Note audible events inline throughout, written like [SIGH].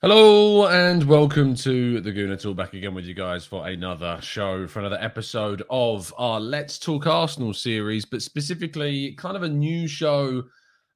Hello and welcome to the Gooner Talk. Back again with you guys for another show, for another episode of our Let's Talk Arsenal series, but specifically kind of a new show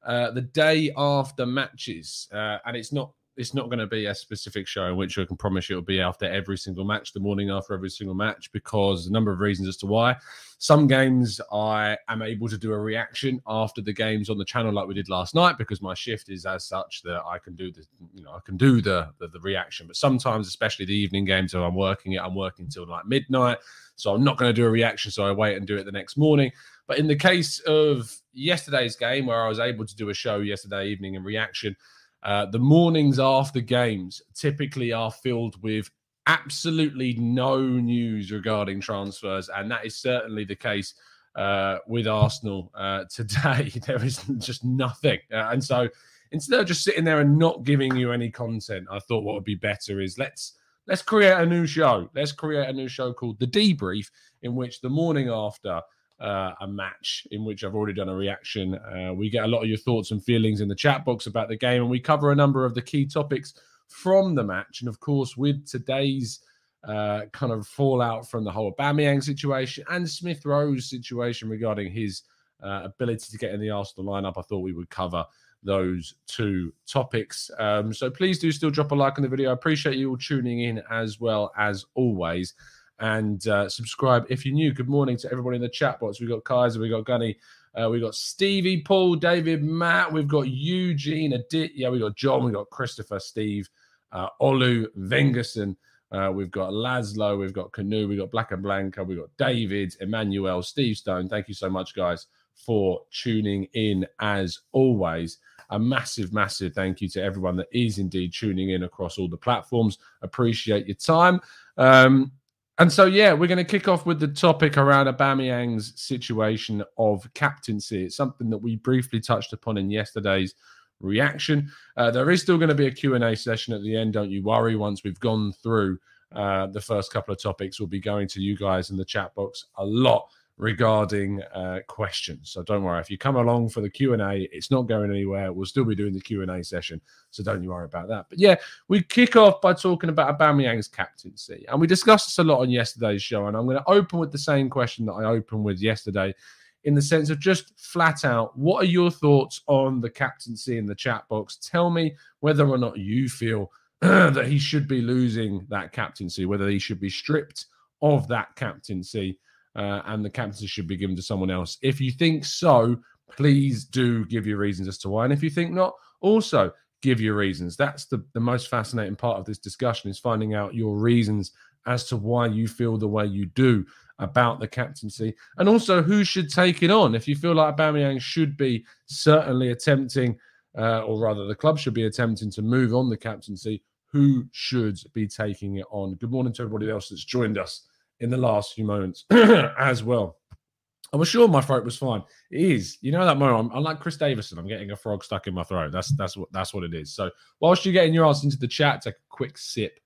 uh, the day after matches. Uh, and it's not it's not going to be a specific show in which I can promise you it'll be after every single match, the morning after every single match, because a number of reasons as to why. Some games I am able to do a reaction after the games on the channel, like we did last night, because my shift is as such that I can do the, you know, I can do the the, the reaction. But sometimes, especially the evening games, if I'm working it, I'm working till like midnight, so I'm not going to do a reaction. So I wait and do it the next morning. But in the case of yesterday's game, where I was able to do a show yesterday evening in reaction. Uh, the mornings after games typically are filled with absolutely no news regarding transfers, and that is certainly the case uh, with Arsenal uh, [LAUGHS] today. there is just nothing, uh, and so instead of just sitting there and not giving you any content, I thought what would be better is let's let's create a new show. Let's create a new show called the Debrief, in which the morning after uh, a match in which I've already done a reaction. Uh, we get a lot of your thoughts and feelings in the chat box about the game, and we cover a number of the key topics from the match. And of course, with today's uh, kind of fallout from the whole Aubameyang situation and Smith Rowe's situation regarding his uh, ability to get in the Arsenal lineup, I thought we would cover those two topics. Um, so please do still drop a like on the video. I appreciate you all tuning in as well as always and uh, subscribe if you're new. Good morning to everybody in the chat box. We've got Kaiser, we've got Gunny, uh, we've got Stevie, Paul, David, Matt, we've got Eugene, Adit, yeah, we've got John, we've got Christopher, Steve, uh, Olu, Vengerson. Uh, we've got Laszlo, we've got Canoe, we've got Black and Blanca, we've got David, Emmanuel, Steve Stone. Thank you so much, guys, for tuning in as always. A massive, massive thank you to everyone that is indeed tuning in across all the platforms. Appreciate your time. Um, and so, yeah, we're going to kick off with the topic around Aubameyang's situation of captaincy. It's something that we briefly touched upon in yesterday's reaction. Uh, there is still going to be a Q&A session at the end, don't you worry. Once we've gone through uh, the first couple of topics, we'll be going to you guys in the chat box a lot regarding uh, questions. So don't worry. If you come along for the Q&A, it's not going anywhere. We'll still be doing the Q&A session. So don't you worry about that. But yeah, we kick off by talking about Aubameyang's captaincy. And we discussed this a lot on yesterday's show. And I'm going to open with the same question that I opened with yesterday in the sense of just flat out, what are your thoughts on the captaincy in the chat box? Tell me whether or not you feel [CLEARS THROAT] that he should be losing that captaincy, whether he should be stripped of that captaincy uh, and the captaincy should be given to someone else. If you think so, please do give your reasons as to why. And if you think not, also give your reasons. That's the, the most fascinating part of this discussion is finding out your reasons as to why you feel the way you do about the captaincy and also who should take it on. If you feel like Aubameyang should be certainly attempting, uh, or rather the club should be attempting to move on the captaincy, who should be taking it on? Good morning to everybody else that's joined us in the last few moments [CLEARS THROAT] as well. I was sure my throat was fine. It is. You know that moment. I'm, I'm, like Chris Davison. I'm getting a frog stuck in my throat. That's that's what that's what it is. So whilst you're getting your answer into the chat, take a quick sip,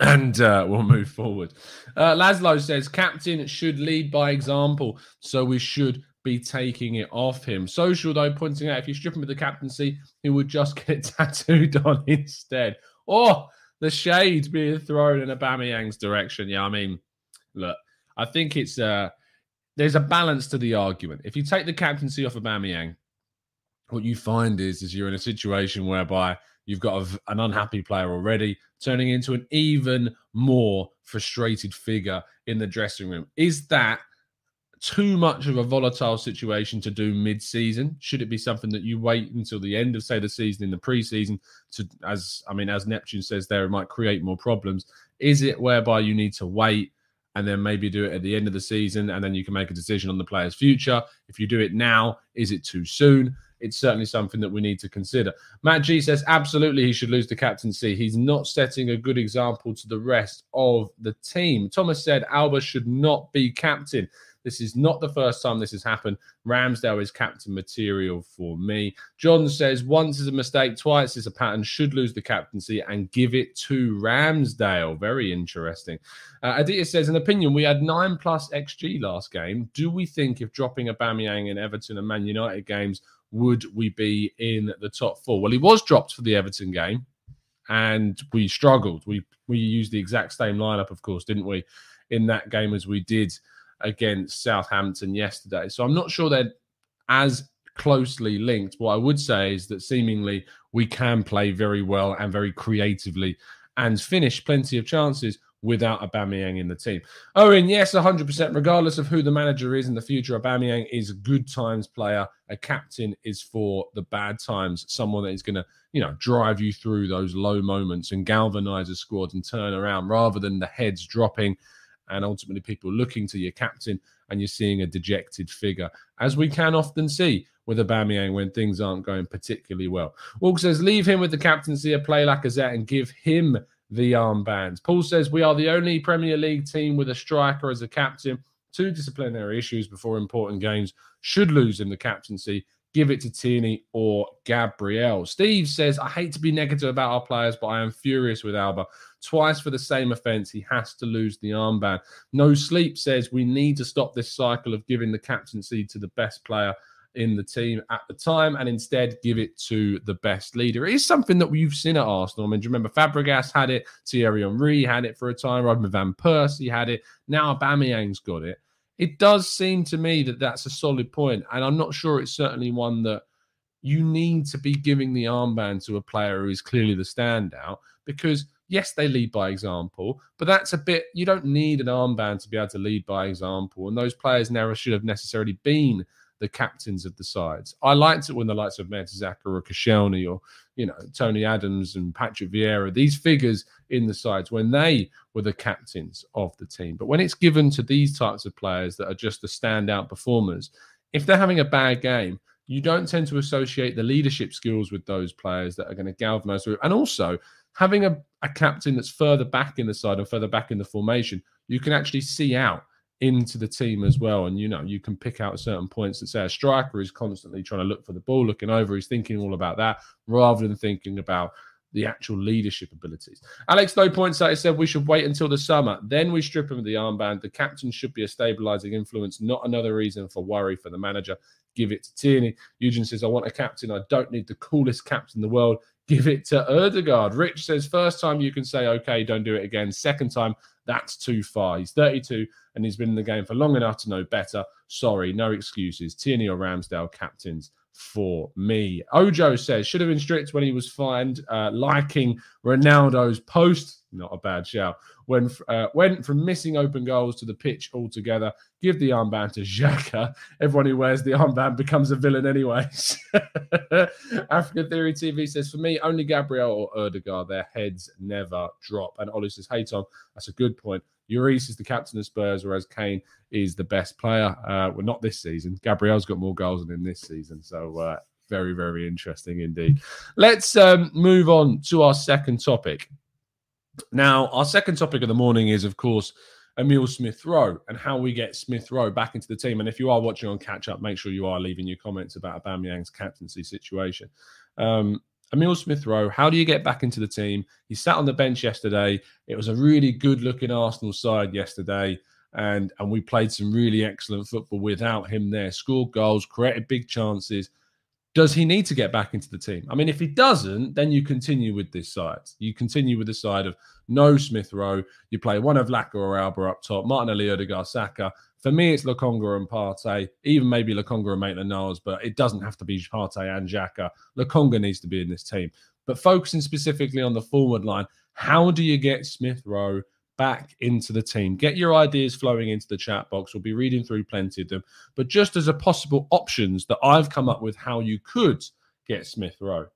and uh, we'll move forward. Uh, Laszlo says captain should lead by example, so we should be taking it off him. Social though, pointing out if you strip him of the captaincy, he would just [LAUGHS] get tattooed on instead. Oh, the shade being thrown in Aubameyang's direction. Yeah, I mean, look, I think it's uh there's a balance to the argument. If you take the captaincy off of Aubameyang, what you find is is you're in a situation whereby you've got a, an unhappy player already turning into an even more frustrated figure in the dressing room. Is that too much of a volatile situation to do mid-season? Should it be something that you wait until the end of say the season in the preseason to as I mean as Neptune says there it might create more problems? Is it whereby you need to wait and then maybe do it at the end of the season and then you can make a decision on the player's future. If you do it now, is it too soon? It's certainly something that we need to consider. Matt G says absolutely he should lose the captaincy. He's not setting a good example to the rest of the team. Thomas said Auba should not be captain. This is not the first time this has happened. Ramsdale is captain material for me. John says once is a mistake, twice is a pattern. Should lose the captaincy and give it to Ramsdale. Very interesting. Uh, Aditya says, an opinion, we had nine plus XG last game. Do we think if dropping Aubameyang in Everton and Man United games, would we be in the top four? Well, he was dropped for the Everton game, and we struggled. We we used the exact same lineup, of course, didn't we, in that game as we did against Southampton yesterday. So I'm not sure they're as closely linked. What I would say is that seemingly we can play very well and very creatively and finish plenty of chances without Aubameyang in the team. Owen, yes, 100%. Regardless of who the manager is in the future, Aubameyang is a good times player. A captain is for the bad times. Someone that is going to, you know, drive you through those low moments and galvanize a squad and turn around rather than the heads dropping and ultimately people looking to your captain and you're seeing a dejected figure, as we can often see with Aubameyang when things aren't going particularly well. Walk says, leave him with the captaincy of play Lacazette and give him the armbands. Paul says, we are the only Premier League team with a striker as a captain. Two disciplinary issues before important games should lose him the captaincy give it to Tierney or Gabriel. Steve says, I hate to be negative about our players, but I am furious with Auba. Twice for the same offence, he has to lose the armband. No Sleep says, we need to stop this cycle of giving the captaincy to the best player in the team at the time and instead give it to the best leader. It is something that we've seen at Arsenal. I mean, do you remember Fabregas had it, Thierry Henry had it for a time, Robin Van Persie had it, now Aubameyang's got it it does seem to me that that's a solid point, and I'm not sure it's certainly one that you need to be giving the armband to a player who is clearly the standout because yes, they lead by example, but that's a bit you don't need an armband to be able to lead by example, and those players never should have necessarily been the captains of the sides. I liked it when the likes of Mertesacker or Koscielny or you know Tony Adams and Patrick Vieira, these figures in the sides when they were the captains of the team. But when it's given to these types of players that are just the standout performers, if they're having a bad game, you don't tend to associate the leadership skills with those players that are going to galvanize through. And also, having a, a captain that's further back in the side and further back in the formation, you can actually see out into the team as well. And you know, you can pick out certain points that say a striker is constantly trying to look for the ball, looking over, he's thinking all about that rather than thinking about the actual leadership abilities. Alex though points out he said we should wait until the summer, then we strip him of the armband. The captain should be a stabilizing influence, not another reason for worry for the manager. Give it to Tierney. Eugene says, I want a captain. I don't need the coolest captain in the world. Give it to Ødegaard. Rich says, first time you can say, okay, don't do it again. Second time, that's too far. He's 32 and he's been in the game for long enough to know better. Sorry, no excuses. Tierney or Ramsdale captains for me. Ojo says should have been strict when he was fined, uh, liking Ronaldo's post. Not a bad shout. When uh, went from missing open goals to the pitch altogether. Give the armband to Xhaka. Everyone who wears the armband becomes a villain, anyways. [LAUGHS] African Theory TV says for me, only Gabriel or Ødegaard. Their heads never drop. And Ollie says, "Hey Tom, that's a good point. Lloris is the captain of Spurs, whereas Kane is the best player. Uh, well, not this season. Gabriel's got more goals than in this season. So uh, very, very interesting indeed. Let's um, move on to our second topic. Now, our second topic of the morning is, of course, Emil Smith Rowe and how we get Smith Rowe back into the team. And if you are watching on catch up, make sure you are leaving your comments about Aubameyang's captaincy situation. Um, Emil Smith Rowe, how do you get back into the team? He sat on the bench yesterday. It was a really good looking Arsenal side yesterday. And, and we played some really excellent football without him there. Scored goals, created big chances. Does he need to get back into the team? I mean, if he doesn't, then you continue with this side. You continue with the side of no Smith Rowe. You play one of Laca or Auba up top, Martinelli, Odegaard, Saka. For me, it's Lokonga and Partey, even maybe Lokonga and Maitland Niles, but it doesn't have to be Partey and Xhaka. Lokonga needs to be in this team. But focusing specifically on the forward line, how do you get Smith Rowe back into the team. Get your ideas flowing into the chat box. We'll be reading through plenty of them. But just as a possible options that I've come up with how you could get Smith Rowe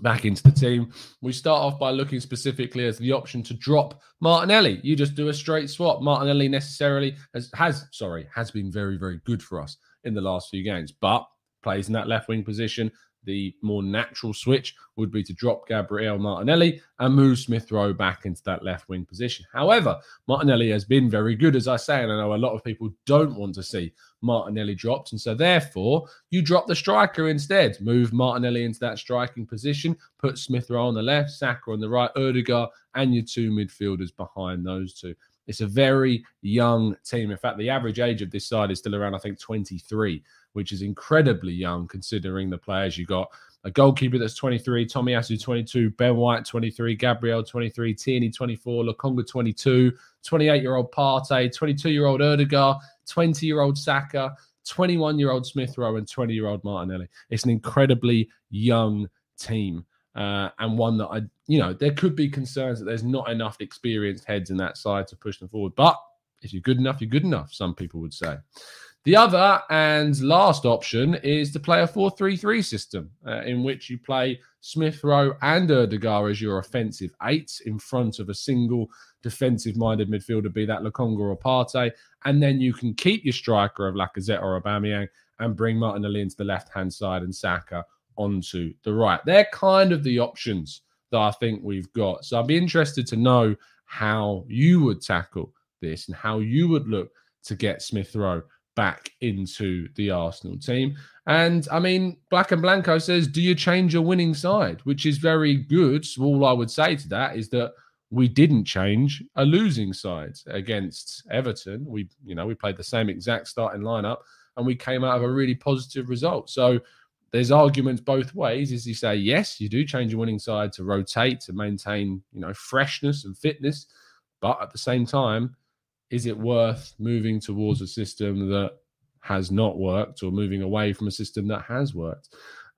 back into the team, we start off by looking specifically as the option to drop Martinelli. You just do a straight swap. Martinelli necessarily has, has sorry, has been very, very good for us in the last few games, but plays in that left wing position the more natural switch would be to drop Gabriel Martinelli and move Smith Rowe back into that left wing position. However, Martinelli has been very good, as I say, and I know a lot of people don't want to see Martinelli dropped. And so, therefore, you drop the striker instead. Move Martinelli into that striking position, put Smith Rowe on the left, Saka on the right, Odegaard, and your two midfielders behind those two. It's a very young team. In fact, the average age of this side is still around, I think, 23 which is incredibly young considering the players you got. A goalkeeper that's 23, Tomiyasu 22, Ben White 23, Gabriel 23, Tierney 24, Lokonga 22, 28 year old Partey, 22 year old Odegaard, 20 year old Saka, 21 year old Smith Rowe, and 20 year old Martinelli. It's an incredibly young team. Uh, and one that I, you know, there could be concerns that there's not enough experienced heads in that side to push them forward. But if you're good enough, you're good enough, some people would say. The other and last option is to play a 4 3 3 system uh, in which you play Smith Rowe and Odegaard as your offensive eights in front of a single defensive minded midfielder, be that Lokonga or Partey. And then you can keep your striker of Lacazette or Aubameyang and bring Martinelli into the left hand side and Saka onto the right. They're kind of the options that I think we've got. So I'd be interested to know how you would tackle this and how you would look to get Smith Rowe back into the Arsenal team. And I mean, Black and Blanco says, Do you change your winning side? Which is very good. All I would say to that is that we didn't change a losing side against Everton. We, you know, we played the same exact starting lineup and we came out of a really positive result. So there's arguments both ways. Is you say, yes, you do change your winning side to rotate, to maintain, you know, freshness and fitness. But at the same time, is it worth moving towards a system that has not worked or moving away from a system that has worked?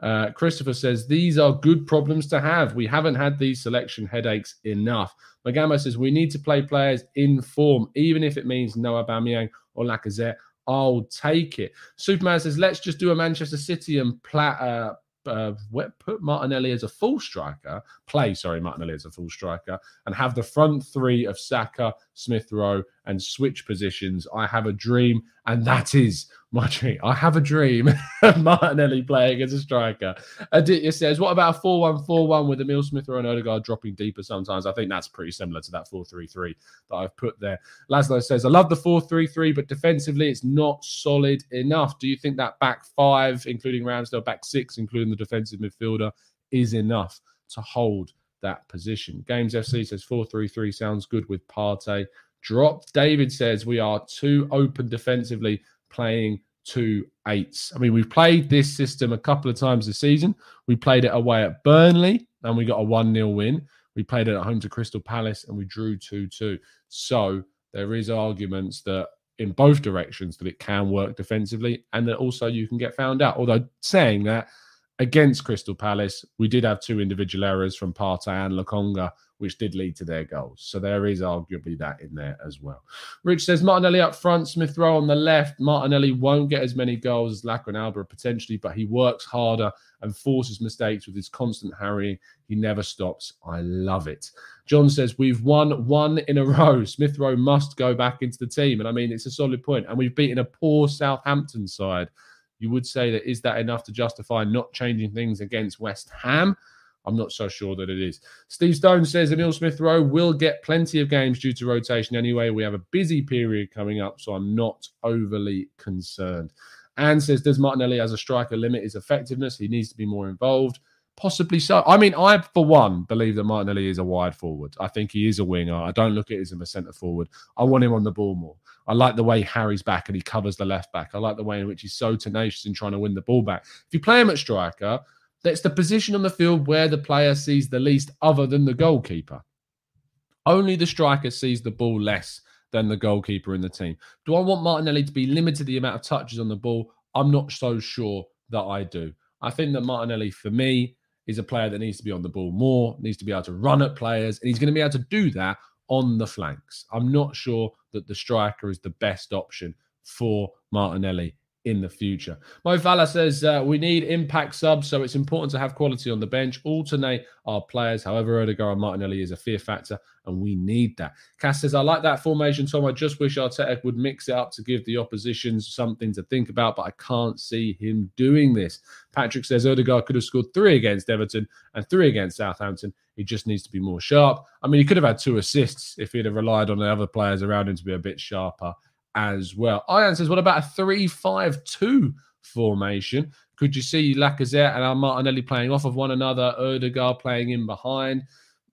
Uh, Christopher says these are good problems to have. We haven't had these selection headaches enough. Magama says we need to play players in form, even if it means no Aubameyang or Lacazette. I'll take it. Superman says let's just do a Manchester City and pla- uh, uh, put Martinelli as a full striker, play, sorry, Martinelli as a full striker, and have the front three of Saka, Smith Rowe, and switch positions. I have a dream, and that is my dream. I have a dream [LAUGHS] Martinelli playing as a striker. Aditya says, What about a 4 1 4 1 with Emil Smith Rowe and Odegaard dropping deeper sometimes? I think that's pretty similar to that 4 3 3 that I've put there. Laszlo says, I love the 4 3 3, but defensively it's not solid enough. Do you think that back five, including Ramsdale, back six, including the defensive midfielder, is enough to hold that position? Games FC says 4 3 3 sounds good with Partey dropped. David says we are too open defensively playing two eights. I mean, we've played this system a couple of times this season. We played it away at Burnley and we got a 1 0 win. We played it at home to Crystal Palace and we drew 2 2. So there is arguments that in both directions that it can work defensively and that also you can get found out. Although saying that against Crystal Palace, we did have two individual errors from Partey and Lokonga which did lead to their goals. So there is arguably that in there as well. Rich says Martinelli up front, Smith Rowe on the left. Martinelli won't get as many goals as Laca and Auba potentially, but he works harder and forces mistakes with his constant harrying. He never stops. I love it. John says we've won one in a row. Smith Rowe must go back into the team. And I mean, it's a solid point. And we've beaten a poor Southampton side. You would say that is that enough to justify not changing things against West Ham? I'm not so sure that it is. Steve Stone says Emil Smith Rowe will get plenty of games due to rotation anyway. We have a busy period coming up, so I'm not overly concerned. Anne says, Does Martinelli as a striker limit his effectiveness? He needs to be more involved. Possibly so. I mean, I, for one, believe that Martinelli is a wide forward. I think he is a winger. I don't look at him as a centre forward. I want him on the ball more. I like the way harries back and he covers the left back. I like the way in which he's so tenacious in trying to win the ball back. If you play him at striker, that's the position on the field where the player sees the least other than the goalkeeper. Only the striker sees the ball less than the goalkeeper in the team. Do I want Martinelli to be limited the amount of touches on the ball? I'm not so sure that I do. I think that Martinelli, for me, is a player that needs to be on the ball more, needs to be able to run at players, and he's going to be able to do that on the flanks. I'm not sure that the striker is the best option for Martinelli in the future. Mo says uh, we need impact subs, so it's important to have quality on the bench. Alternate our players. However, Odegaard and Martinelli is a fear factor, and we need that. Cass says I like that formation, Tom. I just wish Arteta would mix it up to give the opposition something to think about, but I can't see him doing this. Patrick says Odegaard could have scored three against Everton and three against Southampton. He just needs to be more sharp. I mean, he could have had two assists if he'd have relied on the other players around him to be a bit sharper as well. Ian says, what about a 3 5 2 formation? Could you see Lacazette and Martinelli playing off of one another, Odegaard playing in behind?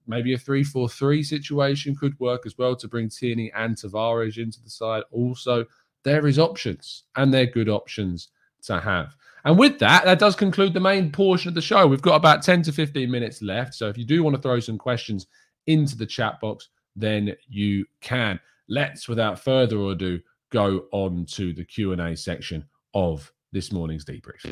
Maybe a 3 4 3 situation could work as well to bring Tierney and Tavares into the side. Also, there is options, and they're good options to have. And with that, that does conclude the main portion of the show. We've got about 10 to 15 minutes left. So if you do want to throw some questions into the chat box, then you can. Let's, without further ado, go on to the Q&A section of this morning's debrief.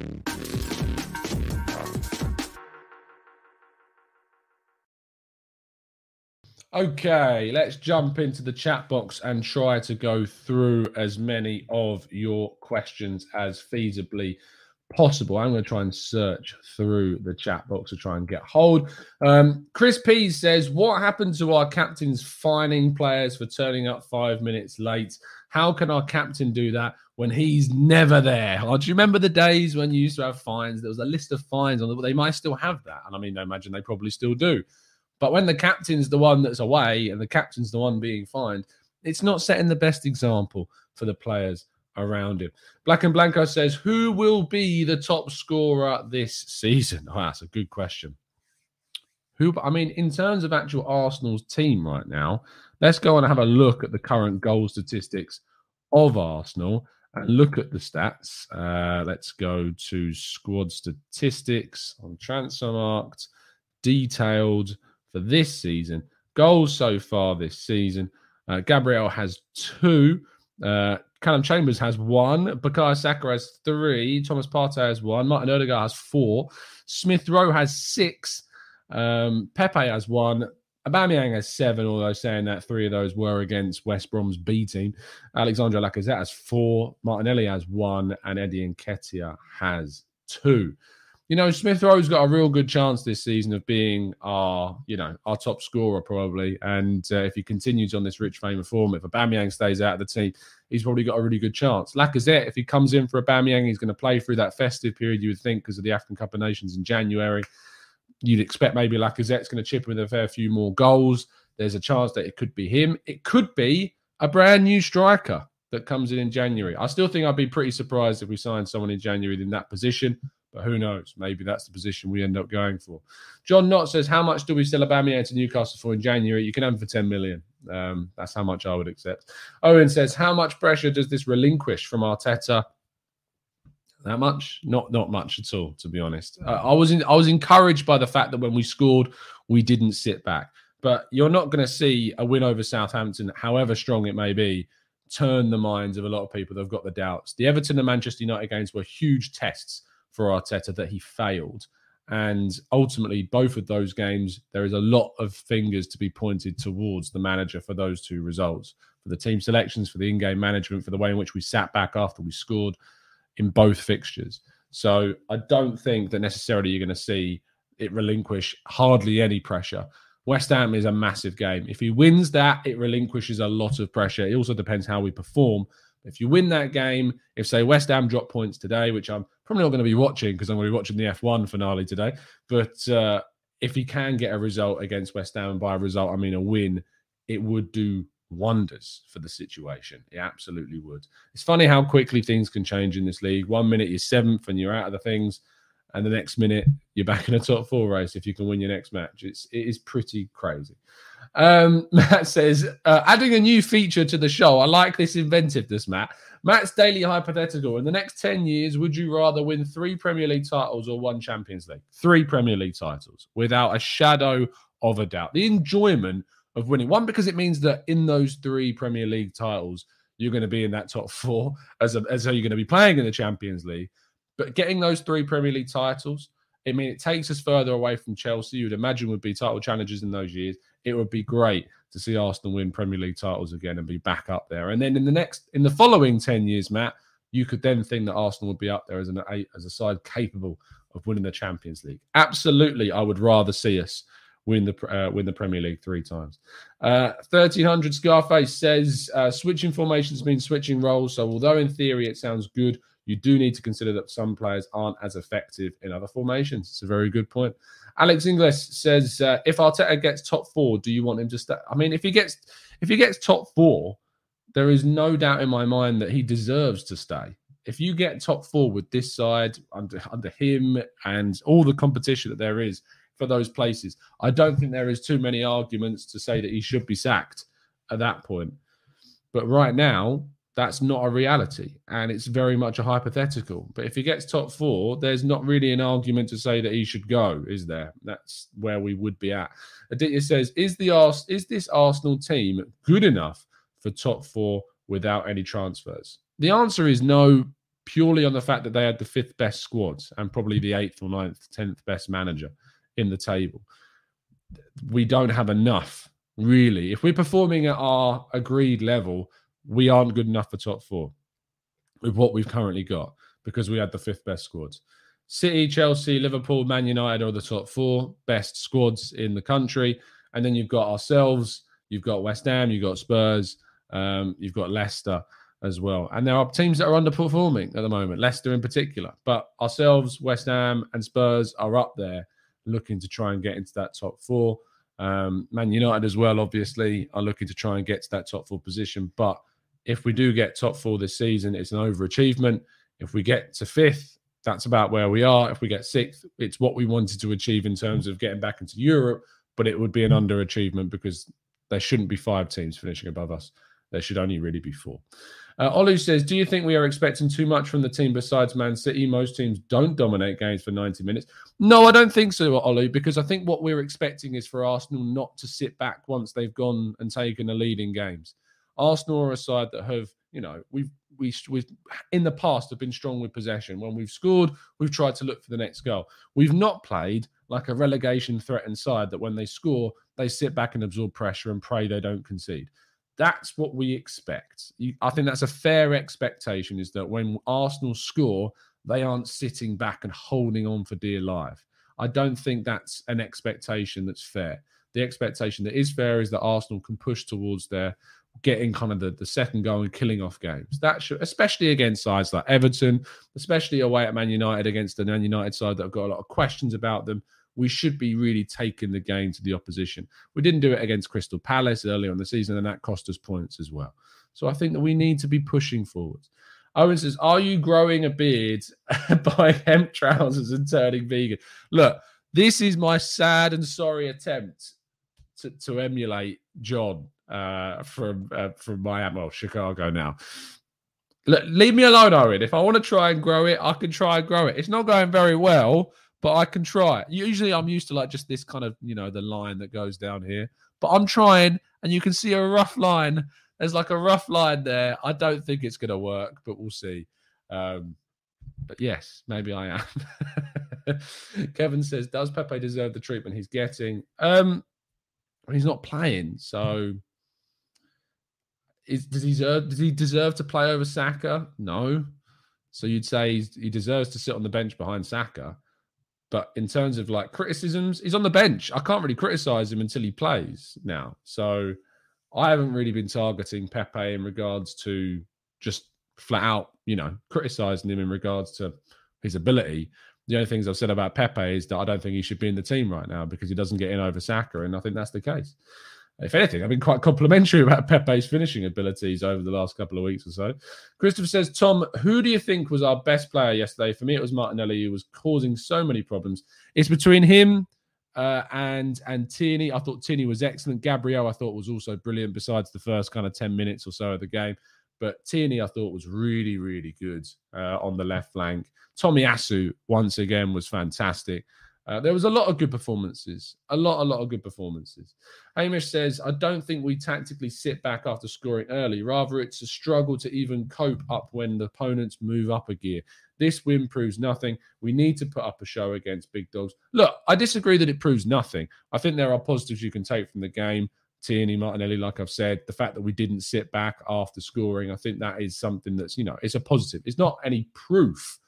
Okay, let's jump into the chat box and try to go through as many of your questions as feasibly possible. I'm going to try and search through the chat box to try and get hold. Um, Chris P says, What happened to our captains fining players for turning up five minutes late? How can our captain do that when he's never there? Oh, do you remember the days when you used to have fines? There was a list of fines on the, they might still have that. And I mean, I imagine they probably still do. But when the captain's the one that's away and the captain's the one being fined, it's not setting the best example for the players around him. Black and Blanco says, Who will be the top scorer this season? [LAUGHS] Oh, that's a good question. Who, I mean, in terms of actual Arsenal's team right now, let's go and have a look at the current goal statistics of Arsenal and look at the stats. Uh, let's go to squad statistics on Transfermarkt, detailed for this season. Goals so far this season. Uh, Gabriel has two. Uh, Calum Chambers has one. Bukayo Saka has three. Thomas Partey has one. Martin Odegaard has four. Smith Rowe has six. Um, Pepe has one. Aubameyang has seven, although saying that three of those were against West Brom's B team. Alexandre Lacazette has four. Martinelli has one. And Eddie Nketiah has two you know, Smith Rowe's got a real good chance this season of being our, you know, our top scorer probably. And uh, if he continues on this rich vein of form, if Aubameyang stays out of the team, he's probably got a really good chance. Lacazette, if he comes in for Aubameyang, he's going to play through that festive period. You would think because of the African Cup of Nations in January, you'd expect maybe Lacazette's going to chip in with a fair few more goals. There's a chance that it could be him. It could be a brand new striker that comes in in January. I still think I'd be pretty surprised if we signed someone in January in that position. But who knows? Maybe that's the position we end up going for. John Knott says, "How much do we sell Aubameyang to Newcastle for in January? You can have for ten million. Um, that's how much I would accept." Owen says, "How much pressure does this relinquish from Arteta?" That much? Not not much at all, to be honest. Uh, I was in, I was encouraged by the fact that when we scored, we didn't sit back. But you're not going to see a win over Southampton, however strong it may be, turn the minds of a lot of people that've got the doubts. The Everton and Manchester United games were huge tests for Arteta that he failed. And ultimately, both of those games, there is a lot of fingers to be pointed towards the manager for those two results for the team selections, for the in game management, for the way in which we sat back after we scored in both fixtures. So I don't think that necessarily you're going to see it relinquish hardly any pressure. West Ham is a massive game. If he wins that, it relinquishes a lot of pressure. It also depends how we perform. If you win that game, if say West Ham drop points today, which I'm probably not going to be watching because I'm going to be watching the F1 finale today, but uh, if he can get a result against West Ham, and by a result I mean a win, it would do wonders for the situation. It absolutely would. It's funny how quickly things can change in this league. One minute you're seventh and you're out of the things, and the next minute you're back in a top four race if you can win your next match. It's it is pretty crazy. Um, [LAUGHS] Matt says, uh, adding a new feature to the show. I like this inventiveness, Matt. Matt's daily hypothetical. In the next 10 years, would you rather win three Premier League titles or one Champions League? Three Premier League titles without a shadow of a doubt. The enjoyment of winning. One, because it means that in those three Premier League titles, you're going to be in that top four as, a, as how you're going to be playing in the Champions League. But getting those three Premier League titles, I mean, it takes us further away from Chelsea. You'd imagine would be title challengers in those years. It would be great to see Arsenal win Premier League titles again and be back up there. And then in the next, in the following ten years, Matt, you could then think that Arsenal would be up there as an as a side capable of winning the Champions League. Absolutely, I would rather see us win the uh, win the Premier League three times. Uh, Thirteen hundred Scarface says uh, switching formations means switching roles. So although in theory it sounds good, you do need to consider that some players aren't as effective in other formations. It's a very good point. Alex Inglis says, uh, if Arteta gets top four, do you want him to stay? I mean, if he gets if he gets top four, there is no doubt in my mind that he deserves to stay. If you get top four with this side under under him and all the competition that there is for those places, I don't think there is too many arguments to say that he should be sacked at that point. But right now, that's not a reality and it's very much a hypothetical. But if he gets top four, there's not really an argument to say that he should go, is there? That's where we would be at. Aditya says, Is the Ars- is this Arsenal team good enough for top four without any transfers? The answer is no, purely on the fact that they had the fifth best squads and probably the eighth or ninth, tenth best manager in the table. We don't have enough, really. If we're performing at our agreed level, we aren't good enough for top four with what we've currently got because we had the fifth best squads. City, Chelsea, Liverpool, Man United are the top four best squads in the country. And then you've got ourselves, you've got West Ham, you've got Spurs, um, you've got Leicester as well. And there are teams that are underperforming at the moment, Leicester in particular. But ourselves, West Ham, and Spurs are up there looking to try and get into that top four. Um, Man United as well, obviously, are looking to try and get to that top four position. But if we do get top four this season, it's an overachievement. If we get to fifth, that's about where we are. If we get sixth, it's what we wanted to achieve in terms of getting back into Europe, but it would be an underachievement because there shouldn't be five teams finishing above us. There should only really be four. Uh, Olu says, Do you think we are expecting too much from the team besides Man City? Most teams don't dominate games for 90 minutes. No, I don't think so, Olu, because I think what we're expecting is for Arsenal not to sit back once they've gone and taken a lead in games. Arsenal are a side that have, you know, we've we we in the past have been strong with possession. When we've scored, we've tried to look for the next goal. We've not played like a relegation threatened side that when they score, they sit back and absorb pressure and pray they don't concede. That's what we expect. I think that's a fair expectation. Is that when Arsenal score, they aren't sitting back and holding on for dear life. I don't think that's an expectation that's fair. The expectation that is fair is that Arsenal can push towards their getting kind of the, the second goal and killing off games. That should, especially against sides like Everton, especially away at Man United against the Man United side that have got a lot of questions about them. We should be really taking the game to the opposition. We didn't do it against Crystal Palace earlier in the season, and that cost us points as well. So I think that we need to be pushing forwards. Owen says, Are you growing a beard, [LAUGHS] buying hemp trousers, and turning vegan? Look, this is my sad and sorry attempt to, to emulate John uh, from uh, from Miami, well, Chicago now. Leave me alone, Owen. If I want to try and grow it, I can try and grow it. It's not going very well, but I can try. Usually, I'm used to like just this kind of you know the line that goes down here, but I'm trying, and you can see a rough line. There's like a rough line there. I don't think it's going to work, but we'll see. Um, but yes, maybe I am. [LAUGHS] Kevin says, "Does Pepe deserve the treatment he's getting?" Um, he's not playing, so is, does he deserve does he deserve to play over Saka? No. So you'd say he deserves to sit on the bench behind Saka. But in terms of like criticisms, he's on the bench. I can't really criticize him until he plays now. So I haven't really been targeting Pepe in regards to just flat out, you know, criticizing him in regards to his ability. the only things I've said about Pepe is that I don't think he should be in the team right now because he doesn't get in over Saka, and I think that's the case. If anything, I've been quite complimentary about Pepe's finishing abilities over the last couple of weeks or so. Christopher says, Tom, who do you think was our best player yesterday? For me, it was Martinelli, who was causing so many problems. It's between him uh, and and Tierney. I thought Tierney was excellent. Gabriel, I thought was also brilliant. Besides the first kind of ten minutes or so of the game, but Tierney, I thought was really really good uh, on the left flank. Tomiyasu once again was fantastic. Uh, there was a lot of good performances, a lot, a lot of good performances. Hamish says, I don't think we tactically sit back after scoring early. Rather, it's a struggle to even cope up when the opponents move up a gear. This win proves nothing. We need to put up a show against big dogs. Look, I disagree that it proves nothing. I think there are positives you can take from the game. Tierney, Martinelli, like I've said, the fact that we didn't sit back after scoring, I think that is something that's, you know, it's a positive. It's not any proof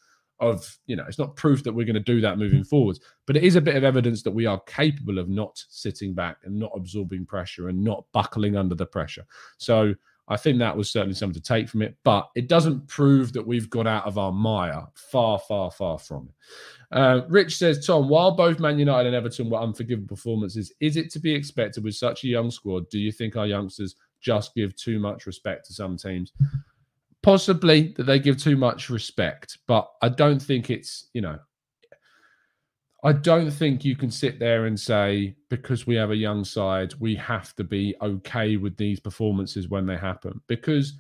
of you know it's not proof that we're going to do that moving forwards but it is a bit of evidence that we are capable of not sitting back and not absorbing pressure and not buckling under the pressure. So i think that was certainly something to take from it but it doesn't prove that we've got out of our mire far far far from it. Uh, rich says tom while both man united and everton were unforgivable performances is it to be expected with such a young squad do you think our youngsters just give too much respect to some teams possibly that they give too much respect, but I don't think it's, you know, I don't think you can sit there and say, because we have a young side, we have to be okay with these performances when they happen. Because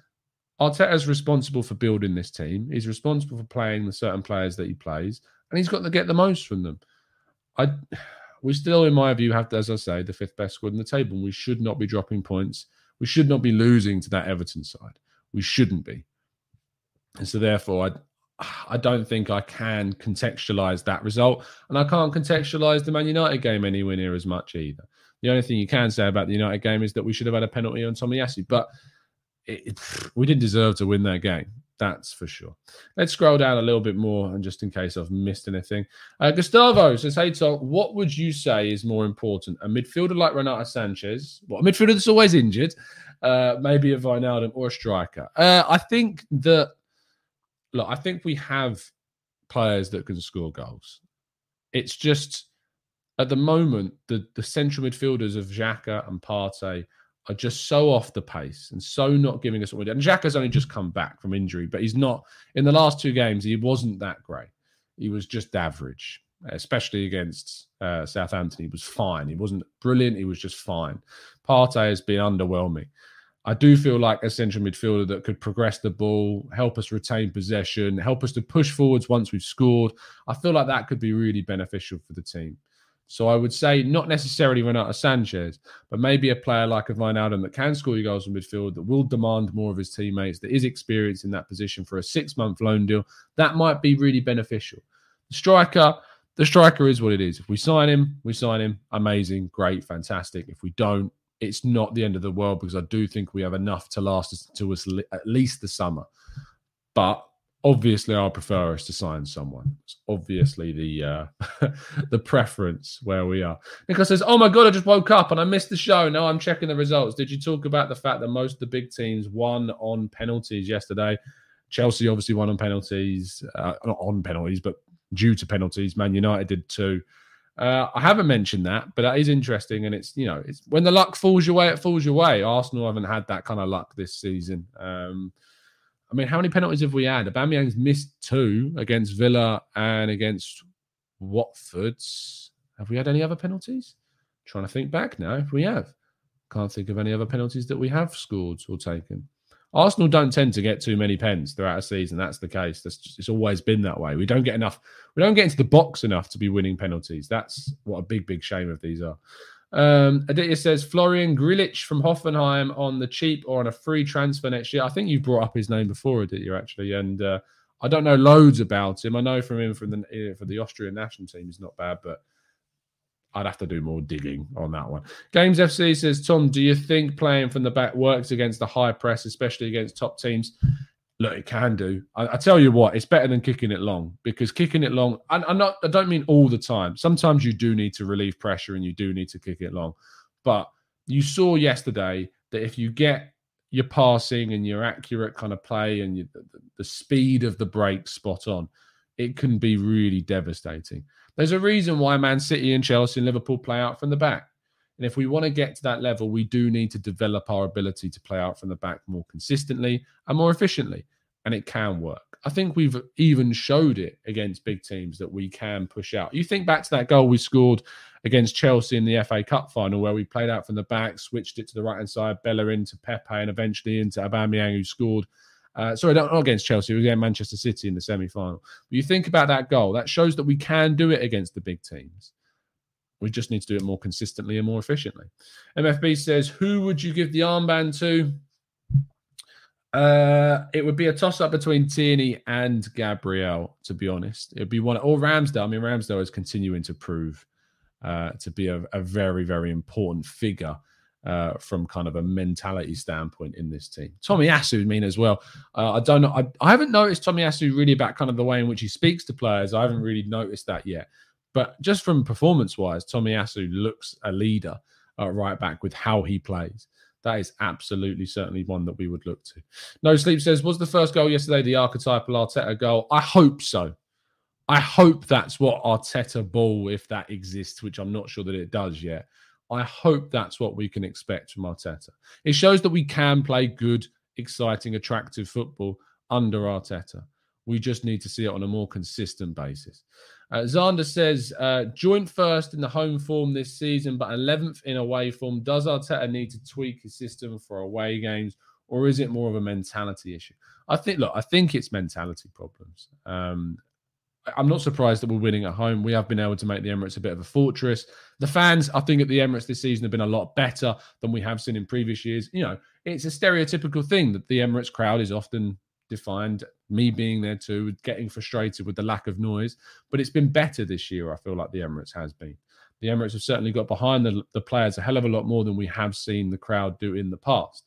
Arteta's responsible for building this team. He's responsible for playing the certain players that he plays, and he's got to get the most from them. I we still, in my view, have to, as I say, the fifth best squad in the table. And We should not be dropping points. We should not be losing to that Everton side. We shouldn't be. And so, therefore, I, I don't think I can contextualize that result. And I can't contextualize the Man United game anywhere near as much either. The only thing you can say about the United game is that we should have had a penalty on Tomiyasu, but it, it, we didn't deserve to win that game. That's for sure. Let's scroll down a little bit more, and just in case I've missed anything, uh, Gustavo says, "Hey Tom, what would you say is more important? A midfielder like Renato Sanches, what a midfielder that's always injured, uh, maybe a Wijnaldum or a striker? Uh, I think that look, I think we have players that can score goals. It's just at the moment the the central midfielders of Xhaka and Partey are just so off the pace and so not giving us what we did. And Xhaka's only just come back from injury, but he's not in the last two games. He wasn't that great. He was just average, especially against uh, Southampton. He was fine. He wasn't brilliant. He was just fine. Partey has been underwhelming. I do feel like a central midfielder that could progress the ball, help us retain possession, help us to push forwards once we've scored. I feel like that could be really beneficial for the team. So I would say not necessarily Renato Sanches, but maybe a player like a Wijnaldum that can score your goals in midfield, that will demand more of his teammates, that is experienced in that position for a six-month loan deal. That might be really beneficial. The striker, the striker is what it is. If we sign him, we sign him. Amazing, great, fantastic. If we don't, it's not the end of the world because I do think we have enough to last us to us at least the summer. But obviously, I prefer us to sign someone. It's obviously the uh, [LAUGHS] the preference where we are. Nicholas says, "Oh my god, I just woke up and I missed the show. Now I'm checking the results. Did you talk about the fact that most of the big teams won on penalties yesterday? Chelsea obviously won on penalties, uh, not on penalties, but due to penalties. Man United did too." Uh, I haven't mentioned that, but that is interesting, and it's you know it's when the luck falls your way, it falls your way. Arsenal haven't had that kind of luck this season. Um, I mean, how many penalties have we had? Aubameyang's missed two against Villa and against Watford. Have we had any other penalties? I'm trying to think back now if we have. Can't think of any other penalties that we have scored or taken. Arsenal don't tend to get too many pens throughout a season. That's the case. That's just, it's always been that way. We don't get enough. We don't get into the box enough to be winning penalties. That's what a big, big shame of these are. Um, Aditya says Florian Grillitsch from Hoffenheim on the cheap or on a free transfer next year. I think you've brought up his name before, Aditya, actually, and uh, I don't know loads about him. I know from him from the for the Austrian national team, he's not bad, but I'd have to do more digging on that one. Games FC says, Tom, do you think playing from the back works against the high press, especially against top teams? Look, it can do. I, I tell you what, it's better than kicking it long because kicking it long, I, I'm not, I don't mean all the time. Sometimes you do need to relieve pressure and you do need to kick it long. But you saw yesterday that if you get your passing and your accurate kind of play and you, the, the speed of the break spot on, it can be really devastating. There's a reason why Man City and Chelsea and Liverpool play out from the back. And if we want to get to that level, we do need to develop our ability to play out from the back more consistently and more efficiently. And it can work. I think we've even showed it against big teams that we can push out. You think back to that goal we scored against Chelsea in the FA Cup final, where we played out from the back, switched it to the right hand side, Bella into Pepe, and eventually into Aubameyang, who scored. Uh, sorry, not against Chelsea, it against Manchester City in the semi final. But you think about that goal, that shows that we can do it against the big teams. We just need to do it more consistently and more efficiently. MFB says, Who would you give the armband to? Uh, it would be a toss up between Tierney and Gabriel, to be honest. It'd be one or Ramsdale. I mean, Ramsdale is continuing to prove uh, to be a, a, very, very important figure uh, from kind of a mentality standpoint in this team. Tomiyasu, I mean, as well. Uh, I don't know. I, I haven't noticed Tomiyasu really about kind of the way in which he speaks to players. I haven't really noticed that yet. But just from performance wise, Tomiyasu looks a leader uh, right back with how he plays that is absolutely certainly one that we would look to. No Sleep says, was the first goal yesterday the archetypal Arteta goal? I hope so. I hope that's what Arteta ball, if that exists, which I'm not sure that it does yet. I hope that's what we can expect from Arteta. It shows that we can play good, exciting, attractive football under Arteta. We just need to see it on a more consistent basis. Uh, Zander says, uh, joint first in the home form this season, but 11th in away form. Does Arteta need to tweak his system for away games, or is it more of a mentality issue? I think, look, I think it's mentality problems. Um, I'm not surprised that we're winning at home. We have been able to make the Emirates a bit of a fortress. The fans, I think, at the Emirates this season have been a lot better than we have seen in previous years. You know, it's a stereotypical thing that the Emirates crowd is often defined. Me being there too, getting frustrated with the lack of noise. But it's been better this year, I feel like the Emirates has been. The Emirates have certainly got behind the, the players a hell of a lot more than we have seen the crowd do in the past.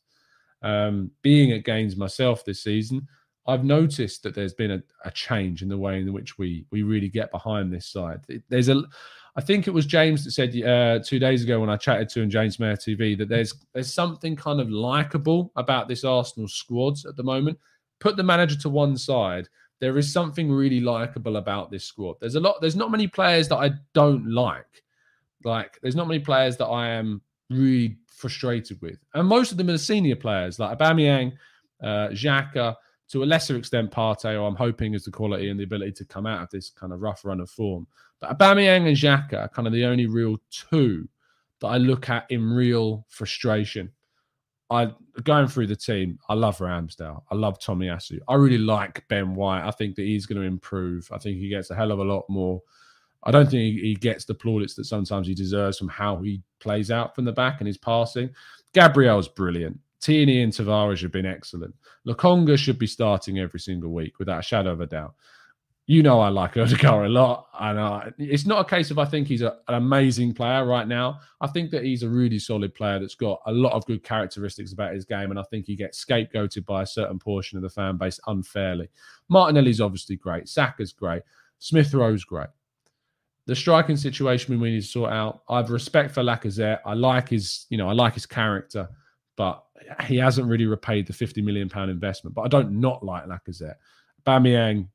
Um, being at games myself this season, I've noticed that there's been a, a, change in the way in which we we really get behind this side. There's a, I think it was James that said uh, two days ago when I chatted to him, James Mayer TV, that there's there's something kind of likable about this Arsenal squad at the moment put the manager to one side, there is something really likable about this squad. There's a lot. There's not many players that I don't like. Like there's not many players that I am really frustrated with, and most of them are senior players like Aubameyang, uh, Xhaka, to a lesser extent Partey. Or I'm hoping is the quality and the ability to come out of this kind of rough run of form. But Aubameyang and Xhaka are kind of the only real two that I look at in real frustration. I going through the team, I love Ramsdale. I love Tomiyasu. I really like Ben White. I think that he's going to improve. I think he gets a hell of a lot more. I don't think he, he gets the plaudits that sometimes he deserves from how he plays out from the back and his passing. Gabriel's brilliant. Tierney and Tavares have been excellent. Lokonga should be starting every single week without a shadow of a doubt you know I like [LAUGHS] Odegaard a lot, and uh, it's not a case of I think he's a, an amazing player right now. I think that he's a really solid player that's got a lot of good characteristics about his game, and I think he gets scapegoated by a certain portion of the fan base unfairly. Martinelli's obviously great, Saka's great, Smith Rowe's great. The striking situation we need to sort out. I have respect for Lacazette. I like his, you know, I like his character, but he hasn't really repaid the fifty million pound investment. But I don't not like Lacazette. Aubameyang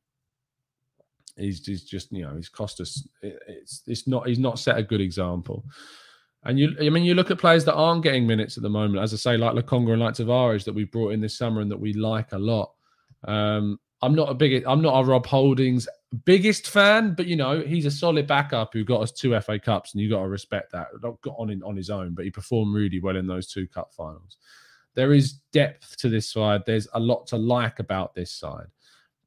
He's, he's just you know he's cost us. It's it's not he's not set a good example. And you, I mean, you look at players that aren't getting minutes at the moment, as I say, like Lokonga and like Tavares that we brought in this summer and that we like a lot. Um, I'm not a big, I'm not a Rob Holding's biggest fan, but you know, he's a solid backup who got us two FA Cups, and you got to respect that. Got on in, on his own, but he performed really well in those two cup finals. There is depth to this side. There's a lot to like about this side,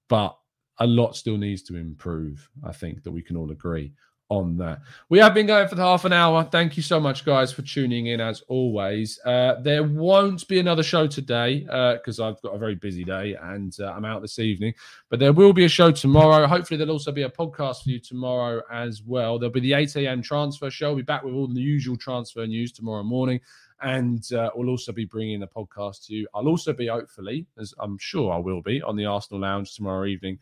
but a lot still needs to improve. I think that we can all agree on that. We have been going for half an hour. Thank you so much, guys, for tuning in as always. Uh, there won't be another show today because uh, I've got a very busy day and uh, I'm out this evening, but there will be a show tomorrow. Hopefully, there'll also be a podcast for you tomorrow as well. There'll be the 8 a.m. transfer show. We'll be back with all the usual transfer news tomorrow morning. And uh, we'll also be bringing the podcast to you. I'll also be, hopefully, as I'm sure I will be, on the Arsenal Lounge tomorrow evening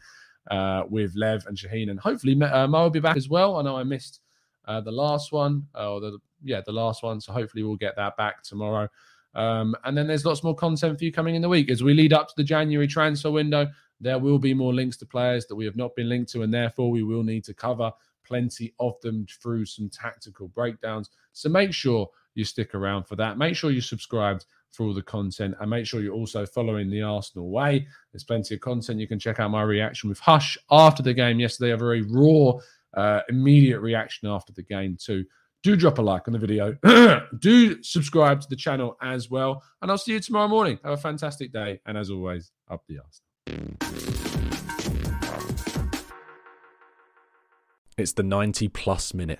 uh, with Lev and Shaheen, and hopefully uh, Mo will be back as well. I know I missed uh, the last one, uh, or the yeah the last one, so hopefully we'll get that back tomorrow. Um, and then there's lots more content for you coming in the week as we lead up to the January transfer window. there will be more links to players that we have not been linked to, and therefore we will need to cover plenty of them through some tactical breakdowns. So make sure you stick around for that. Make sure you subscribed for all the content and make sure you're also following the Arsenal way. There's plenty of content. You can check out my reaction with Hush after the game yesterday, a very raw, uh, immediate reaction after the game, too. Do drop a like on the video. [CLEARS THROAT] Do subscribe to the channel as well. And I'll see you tomorrow morning. Have a fantastic day. And as always, up the Arsenal. It's the 90 plus minute.